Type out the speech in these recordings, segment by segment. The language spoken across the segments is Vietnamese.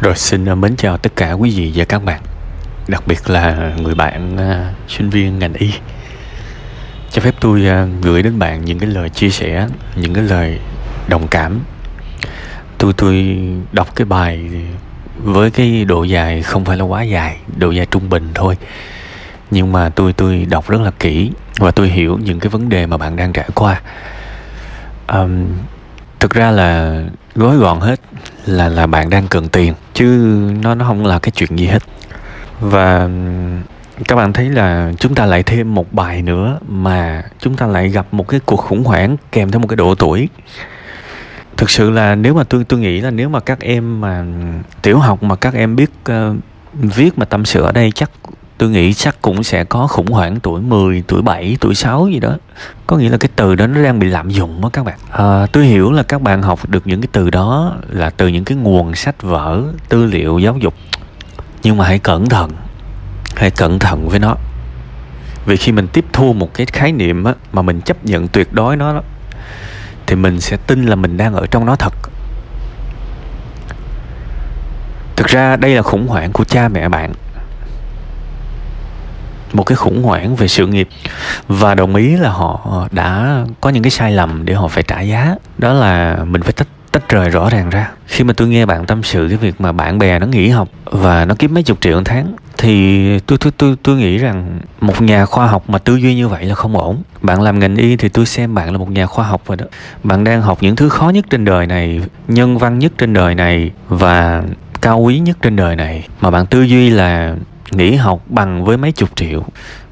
Rồi xin ờ, mến chào tất cả quý vị và các bạn Đặc biệt là người bạn uh, sinh viên ngành y. Cho phép tôi uh, gửi đến bạn những cái lời chia sẻ Những cái lời đồng cảm. Tôi tôi đọc cái bài với cái độ dài không phải là quá dài Độ dài trung bình thôi. Nhưng mà tôi tôi đọc rất là kỹ Và tôi hiểu những cái vấn đề mà bạn đang trải qua. Um, Thực ra là gói gọn hết là là bạn đang cần tiền chứ nó nó không là cái chuyện gì hết. Và các bạn thấy là chúng ta lại thêm một bài nữa mà chúng ta lại gặp một cái cuộc khủng hoảng kèm theo một cái độ tuổi. Thực sự là nếu mà tôi tôi nghĩ là nếu mà các em mà tiểu học mà các em biết uh, viết mà tâm sự ở đây chắc tôi nghĩ chắc cũng sẽ có khủng hoảng tuổi 10, tuổi 7, tuổi 6 gì đó. Có nghĩa là cái từ đó nó đang bị lạm dụng đó các bạn. À, tôi hiểu là các bạn học được những cái từ đó là từ những cái nguồn sách vở tư liệu giáo dục. Nhưng mà hãy cẩn thận hãy cẩn thận với nó. Vì khi mình tiếp thu một cái khái niệm á, mà mình chấp nhận tuyệt đối nó đó, thì mình sẽ tin là mình đang ở trong nó thật. Thực ra đây là khủng hoảng của cha mẹ bạn một cái khủng hoảng về sự nghiệp. Và đồng ý là họ ờ, đã có những cái sai lầm để họ phải trả giá. Đó là mình phải tách tách rời rõ ràng ra. Khi mà tôi nghe bạn tâm sự cái việc mà bạn bè nó nghỉ học và nó kiếm mấy chục triệu một tháng, thì tôi tôi tôi tôi nghĩ rằng một nhà khoa học mà tư duy như vậy là không ổn. Bạn làm ngành y thì tôi xem bạn là một nhà khoa học rồi đó. Bạn đang học những thứ khó nhất trên đời này, nhân văn nhất trên đời này và cao quý nhất trên đời này, mà bạn tư duy là nghỉ học bằng với mấy chục triệu.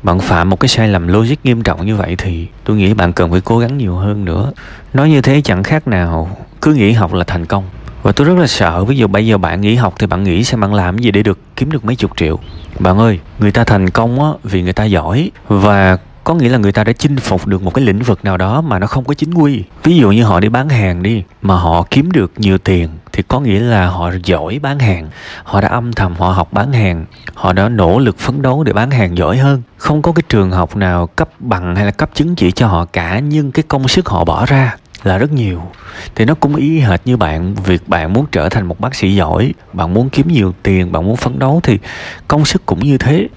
Bạn phạm một cái sai lầm logic nghiêm trọng như vậy thì tôi nghĩ bạn cần phải cố gắng nhiều hơn nữa. Nói như thế chẳng khác nào cứ nghỉ học là thành công. Và tôi rất là sợ, ví dụ bây giờ bạn nghỉ học thì bạn nghĩ xem bạn làm gì để được kiếm được mấy chục triệu. Bạn ơi, người ta thành công á vì người ta giỏi và có nghĩa là người ta đã chinh phục được một cái lĩnh vực nào đó mà nó không có chính quy. Ví dụ như họ đi bán hàng đi, mà họ kiếm được nhiều tiền, thì có nghĩa là họ giỏi bán hàng. Họ đã âm thầm họ học bán hàng. Họ đã nỗ lực phấn đấu để bán hàng giỏi hơn. Không có cái trường học nào cấp bằng hay là cấp chứng chỉ cho họ cả, nhưng cái công sức họ bỏ ra là rất nhiều. Thì nó cũng ý hệt như bạn, việc bạn muốn trở thành một bác sĩ giỏi, bạn muốn kiếm nhiều tiền, bạn muốn phấn đấu thì công sức cũng như thế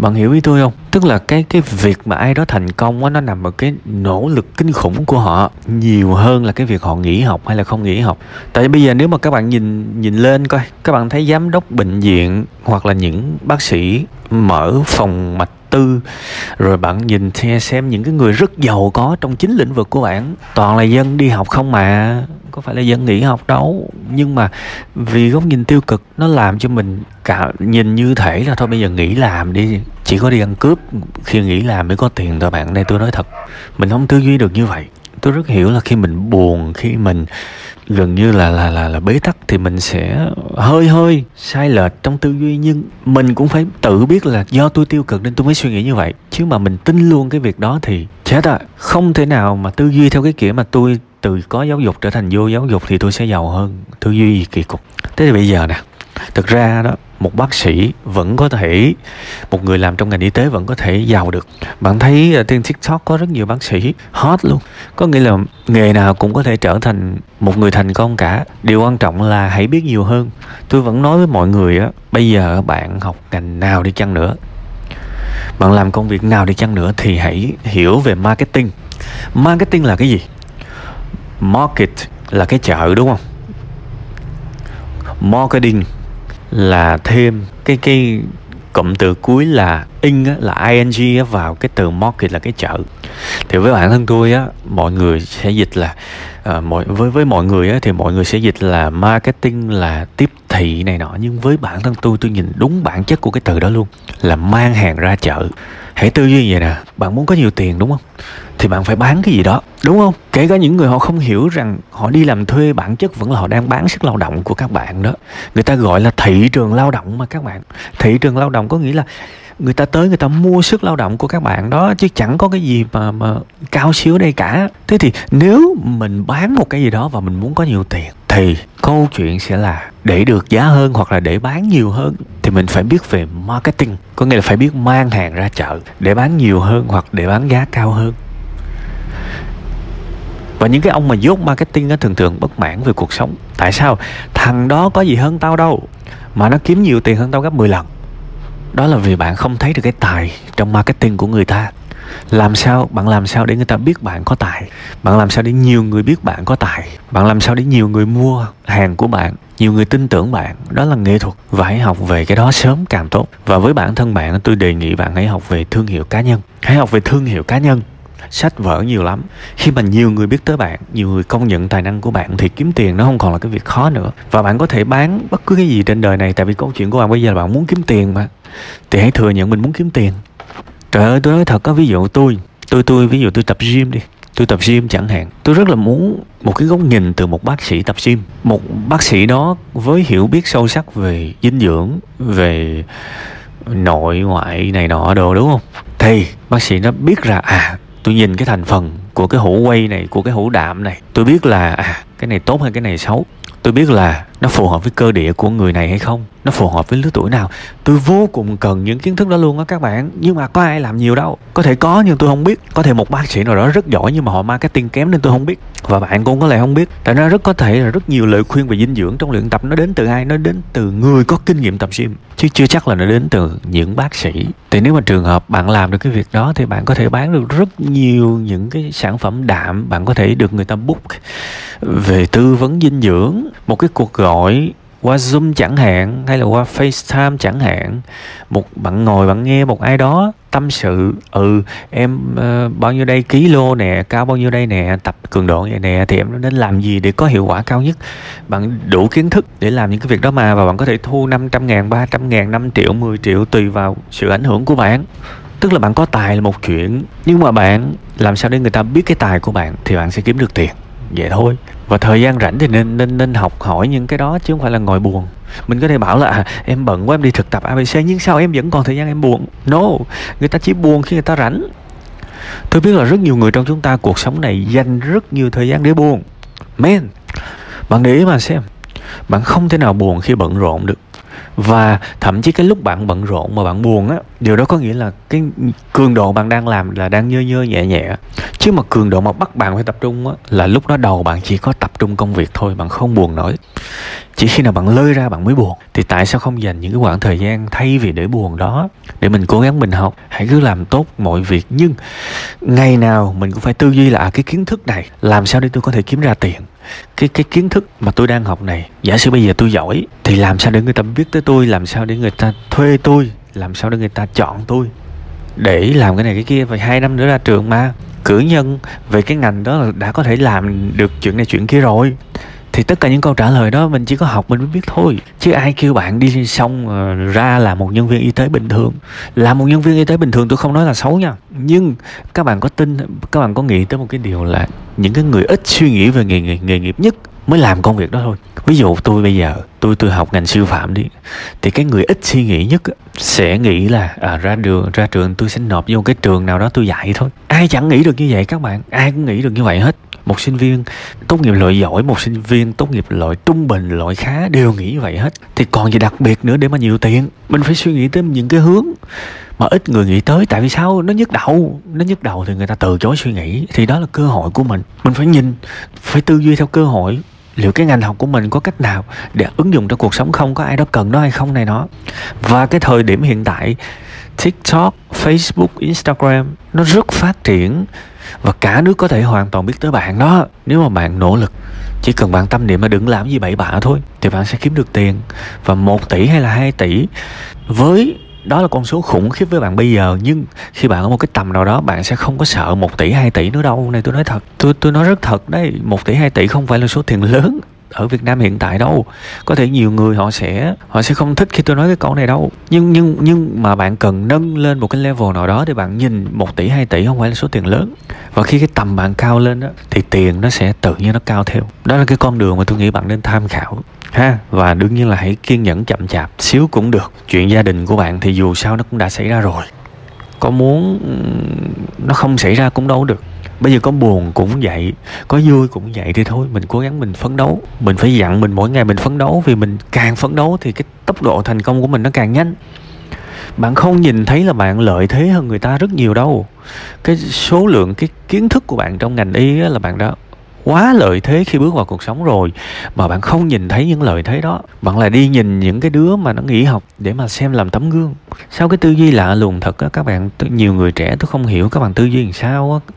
bạn hiểu ý tôi không? Tức là cái cái việc mà ai đó thành công á, nó nằm ở cái nỗ lực kinh khủng của họ nhiều hơn là cái việc họ nghỉ học hay là không nghỉ học. Tại bây giờ nếu mà các bạn nhìn nhìn lên coi, các bạn thấy giám đốc bệnh viện hoặc là những bác sĩ mở phòng mạch tư. Rồi bạn nhìn xem những cái người rất giàu có trong chính lĩnh vực của bạn. Toàn là dân đi học không mà, có phải là dân nghỉ học đâu. Nhưng mà vì góc nhìn tiêu cực, nó làm cho mình cả nhìn như thể là thôi, bây giờ nghỉ làm đi. Chỉ có đi ăn cướp, khi nghỉ làm mới có tiền thôi bạn, đây tôi nói thật. Mình không tư duy được như vậy tôi rất hiểu là khi mình buồn, khi mình gần như là là là là bế tắc thì mình sẽ hơi hơi sai lệch trong tư duy. Nhưng mình cũng phải tự biết là do tôi tiêu cực nên tôi mới suy nghĩ như vậy. Chứ mà mình tin luôn cái việc đó thì chết à không thể nào mà tư duy theo cái kiểu mà tôi từ có giáo dục trở thành vô giáo dục thì tôi sẽ giàu hơn tư duy kỳ cục. Thế thì bây giờ nè, thực ra đó một bác sĩ vẫn có thể, một người làm trong ngành y tế vẫn có thể giàu được. Bạn thấy ờ, trên tiktok có rất nhiều bác sĩ hot luôn. Có nghĩa là nghề nào cũng có thể trở thành một người thành công cả. Điều quan trọng là hãy biết nhiều hơn. Tôi vẫn nói với mọi người á, bây giờ bạn học ngành nào đi chăng nữa, bạn làm công việc nào đi chăng nữa thì hãy hiểu về marketing. Marketing là cái gì? Market là cái chợ, đúng không? Marketing là thêm cái cái cụm từ cuối là in á, là ing á, vào cái từ market là cái chợ. Thì với bản thân tôi á mọi người sẽ dịch là à, mọi với với mọi người á, thì mọi người sẽ dịch là marketing là tiếp thị này nọ nhưng với bản thân tôi tôi nhìn đúng bản chất của cái từ đó luôn là mang hàng ra chợ. Hãy tư duy vậy nè bạn muốn có nhiều tiền đúng không? Thì bạn phải bán cái gì đó, đúng không? Kể cả những người họ không hiểu rằng họ đi làm thuê, bản chất vẫn là họ đang bán sức lao động của các bạn đó. Người ta gọi là thị trường lao động mà các bạn. Thị trường lao động có nghĩa là người ta tới người ta mua sức lao động của các bạn đó, chứ chẳng có cái gì mà mà cao siêu đây cả. Thế thì nếu mình bán một cái gì đó và mình muốn có nhiều tiền, thì câu chuyện sẽ là để được giá hơn hoặc là để bán nhiều hơn thì mình phải biết về marketing. Có nghĩa là phải biết mang hàng ra chợ để bán nhiều hơn hoặc để bán giá cao hơn và những cái ông mà dốt marketing á, thường thường bất mãn về cuộc sống. Tại sao? Thằng đó có gì hơn tao đâu. Mà nó kiếm nhiều tiền hơn tao gấp 10 lần. Đó là vì bạn không thấy được cái tài trong marketing của người ta. Làm sao? Bạn làm sao để người ta biết bạn có tài? Bạn làm sao để nhiều người biết bạn có tài? Bạn làm sao để nhiều người mua hàng của bạn, nhiều người tin tưởng bạn? Đó là nghệ thuật. Và hãy học về cái đó sớm càng tốt. Và với bản thân bạn, tôi đề nghị bạn hãy học về thương hiệu cá nhân. Hãy học về thương hiệu cá nhân sách vở nhiều lắm. Khi mà nhiều người biết tới bạn, nhiều người công nhận tài năng của bạn thì kiếm tiền nó không còn là cái việc khó nữa. Và bạn có thể bán bất cứ cái gì trên đời này, tại vì câu chuyện của bạn bây giờ là bạn muốn kiếm tiền mà. Thì hãy thừa nhận mình muốn kiếm tiền. Trời ơi, tôi nói thật có ví dụ tôi tôi tôi, ví dụ tôi tập gym đi. Tôi tập gym chẳng hạn. Tôi rất là muốn một cái góc nhìn từ một bác sĩ tập gym. Một bác sĩ đó với hiểu biết sâu sắc về dinh dưỡng, về nội ngoại này nọ đồ, đúng không? Thì bác sĩ nó biết ra à tôi nhìn cái thành phần của cái hũ quay này, của cái hũ đạm này, tôi biết là à cái này tốt hay cái này xấu. Tôi biết là nó phù hợp với cơ địa của người này hay không? Nó phù hợp với lứa tuổi nào? Tôi vô cùng cần những kiến thức đó luôn á các bạn. Nhưng mà có ai làm nhiều đâu. Có thể có nhưng tôi không biết. Có thể một bác sĩ nào đó rất giỏi nhưng mà họ marketing kém nên tôi không biết. Và bạn cũng có lẽ không biết. Tại nó rất có thể là rất nhiều lời khuyên về dinh dưỡng trong luyện tập. Nó đến từ ai? Nó đến từ người có kinh nghiệm tập gym. Chứ chưa chắc là nó đến từ những bác sĩ. Thì nếu mà trường hợp bạn làm được cái việc đó thì bạn có thể bán được rất nhiều những cái sản phẩm đạm. Bạn có thể được người ta book về tư vấn dinh dưỡng. Một cái cuộc gọi qua Zoom chẳng hạn hay là qua FaceTime chẳng hạn. Một bạn ngồi bạn nghe một ai đó tâm sự ừ em uh, bao nhiêu đây ký lô nè cao bao nhiêu đây nè tập cường độ vậy nè thì em nên làm gì để có hiệu quả cao nhất? Bạn đủ kiến thức để làm những cái việc đó mà và bạn có thể thu 500 ngàn 300 ngàn 5 triệu 10 triệu tùy vào sự ảnh hưởng của bạn. Tức là bạn có tài là một chuyện nhưng mà bạn làm sao để người ta biết cái tài của bạn thì bạn sẽ kiếm được tiền. Vậy thôi và thời gian rảnh thì nên nên nên học hỏi những cái đó chứ không phải là ngồi buồn. Mình có thể bảo là à, em bận quá em đi thực tập abc nhưng sao em vẫn còn thời gian em buồn? No người ta chỉ buồn khi người ta rảnh. Tôi biết là rất nhiều người trong chúng ta cuộc sống này dành rất nhiều thời gian để buồn. Men bạn để ý mà xem bạn không thể nào buồn khi bận rộn được và thậm chí cái lúc bạn bận rộn mà bạn buồn á, điều đó có nghĩa là cái cường độ bạn đang làm là đang nhơ nhơ, nhẹ nhẹ. Chứ mà cường độ mà bắt bạn phải tập trung á, là lúc đó đầu bạn chỉ có tập trung công việc thôi, bạn không buồn nổi chỉ khi nào bạn lơi ra bạn mới buồn. Thì tại sao không dành những cái khoảng thời gian thay vì để buồn đó? Để mình cố gắng mình học. Hãy cứ làm tốt mọi việc. Nhưng ngày nào mình cũng phải tư duy là à, cái kiến thức này. Làm sao để tôi có thể kiếm ra tiền? Cái cái kiến thức mà tôi đang học này giả sử bây giờ tôi giỏi thì làm sao để người ta biết tới tôi? Làm sao để người ta thuê tôi? Làm sao để người ta chọn tôi? Để làm cái này cái kia phải hai năm nữa ra trường mà. Cử nhân về cái ngành đó là đã có thể làm được chuyện này chuyện kia rồi thì tất cả những câu trả lời đó mình chỉ có học mình mới biết thôi. Chứ ai kêu bạn đi xong ờ, ra là một nhân viên y tế bình thường. Là một nhân viên y tế bình thường tôi không nói là xấu nha. Nhưng các bạn có tin các bạn có nghĩ tới một cái điều là những cái người ít suy nghĩ về nghề, nghề, nghề nghiệp nhất mới làm công việc đó thôi. Ví dụ tôi bây giờ tôi tôi học ngành sư phạm đi. Thì cái người ít suy nghĩ nhất sẽ nghĩ là à, ra đường ra trường tôi sẽ nộp vô cái trường nào đó tôi dạy thôi. Ai chẳng nghĩ được như vậy các bạn. Ai cũng nghĩ được như vậy hết một sinh viên, tốt nghiệp loại giỏi, một sinh viên tốt nghiệp loại trung bình, loại khá, đều nghĩ vậy hết. Thì còn gì đặc biệt nữa để mà nhiều tiền? Mình phải suy nghĩ tới những cái hướng mà ít người nghĩ tới. Tại vì sao? Nó nhức đầu, nó nhức đầu thì người ta từ chối suy nghĩ. Thì đó là cơ hội của mình. Mình phải nhìn, phải tư duy theo cơ hội. Liệu cái ngành học của mình có cách nào để ứng dụng trong cuộc sống không? Có ai đó cần nó hay không này nó và cái thời điểm hiện tại, tiktok, facebook, instagram, nó rất phát triển và cả nước có thể hoàn toàn biết tới bạn đó. Nếu mà bạn nỗ lực, chỉ cần bạn tâm niệm mà đừng làm gì bậy bạ thôi, thì bạn sẽ kiếm được tiền. Và một tỷ hay là 2 tỷ, với, đó là con số khủng khiếp với bạn bây giờ, nhưng khi bạn ở một cái tầm nào đó, bạn sẽ không có sợ một tỷ 2 tỷ nữa đâu. Này, tôi nói thật, tôi tôi nói rất thật đấy, một tỷ 2 tỷ không phải là số tiền lớn ở Việt Nam hiện tại đâu. Có thể nhiều người họ sẽ họ sẽ không thích khi tôi nói cái câu này đâu. Nhưng nhưng nhưng mà bạn cần nâng lên một cái level nào đó để bạn nhìn một tỷ 2 tỷ không phải là số tiền lớn. Và khi cái tầm bạn cao lên đó thì tiền nó sẽ tự nhiên nó cao theo. Đó là cái con đường mà tôi nghĩ bạn nên tham khảo, ha. Và đương nhiên là hãy kiên nhẫn chậm chạp, xíu cũng được. Chuyện gia đình của bạn thì dù sao nó cũng đã xảy ra rồi có muốn nó không xảy ra cũng đâu được. Bây giờ có buồn cũng vậy, có vui cũng vậy thì thôi, mình cố gắng mình phấn đấu. Mình phải dặn mình mỗi ngày mình phấn đấu, vì mình càng phấn đấu thì cái tốc độ thành công của mình nó càng nhanh. Bạn không nhìn thấy là bạn lợi thế hơn người ta rất nhiều đâu. Cái số lượng, cái kiến thức của bạn trong ngành y là bạn đã quá lợi thế khi bước vào cuộc sống rồi mà bạn không nhìn thấy những lợi thế đó. Bạn lại đi nhìn những cái đứa mà nó nghỉ học để mà xem làm tấm gương. Sao cái tư duy lạ lùng thật á các bạn nhiều người trẻ tôi không hiểu các bạn tư duy làm sao á.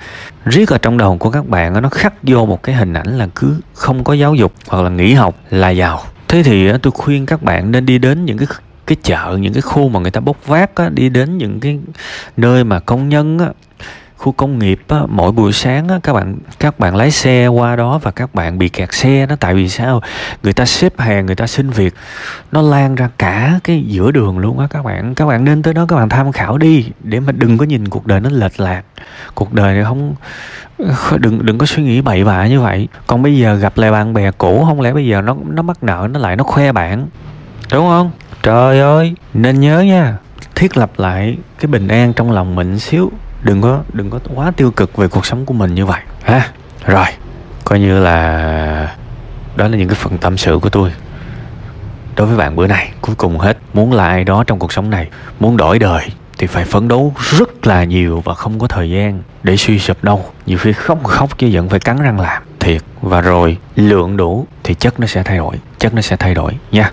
Riết ở trong đầu của các bạn nó khắc vô một cái hình ảnh là cứ không có giáo dục hoặc là nghỉ học là giàu. Thế thì tôi khuyên các bạn nên đi đến những cái cái chợ những cái khu mà người ta bốc vác á, đi đến những cái nơi mà công nhân á, khu công nghiệp á, mỗi buổi sáng á, các bạn các bạn lái xe qua đó và các bạn bị kẹt xe nó tại vì sao? Người ta xếp hàng người ta xin việc nó lan ra cả cái giữa đường luôn á các bạn. Các bạn nên tới đó các bạn tham khảo đi để mà đừng có nhìn cuộc đời nó lệch lạc. Cuộc đời này không đừng đừng có suy nghĩ bậy bạ như vậy. Còn bây giờ gặp lại bạn bè cũ không lẽ bây giờ nó nó mắc nợ nó lại nó khoe bạn? Đúng không? Trời ơi! Nên nhớ nha thiết lập lại cái bình an trong lòng mình xíu đừng có đừng có quá tiêu cực về cuộc sống của mình như vậy. Ha rồi, coi như là đó là những cái phần tâm sự của tôi. Đối với bạn bữa này cuối cùng hết, muốn là ai đó trong cuộc sống này muốn đổi đời thì phải phấn đấu rất là nhiều và không có thời gian để suy sụp đâu. Nhiều khi khóc khóc chứ vẫn phải cắn răng làm. Thiệt, và rồi lượng đủ thì chất nó sẽ thay đổi, chất nó sẽ thay đổi nha.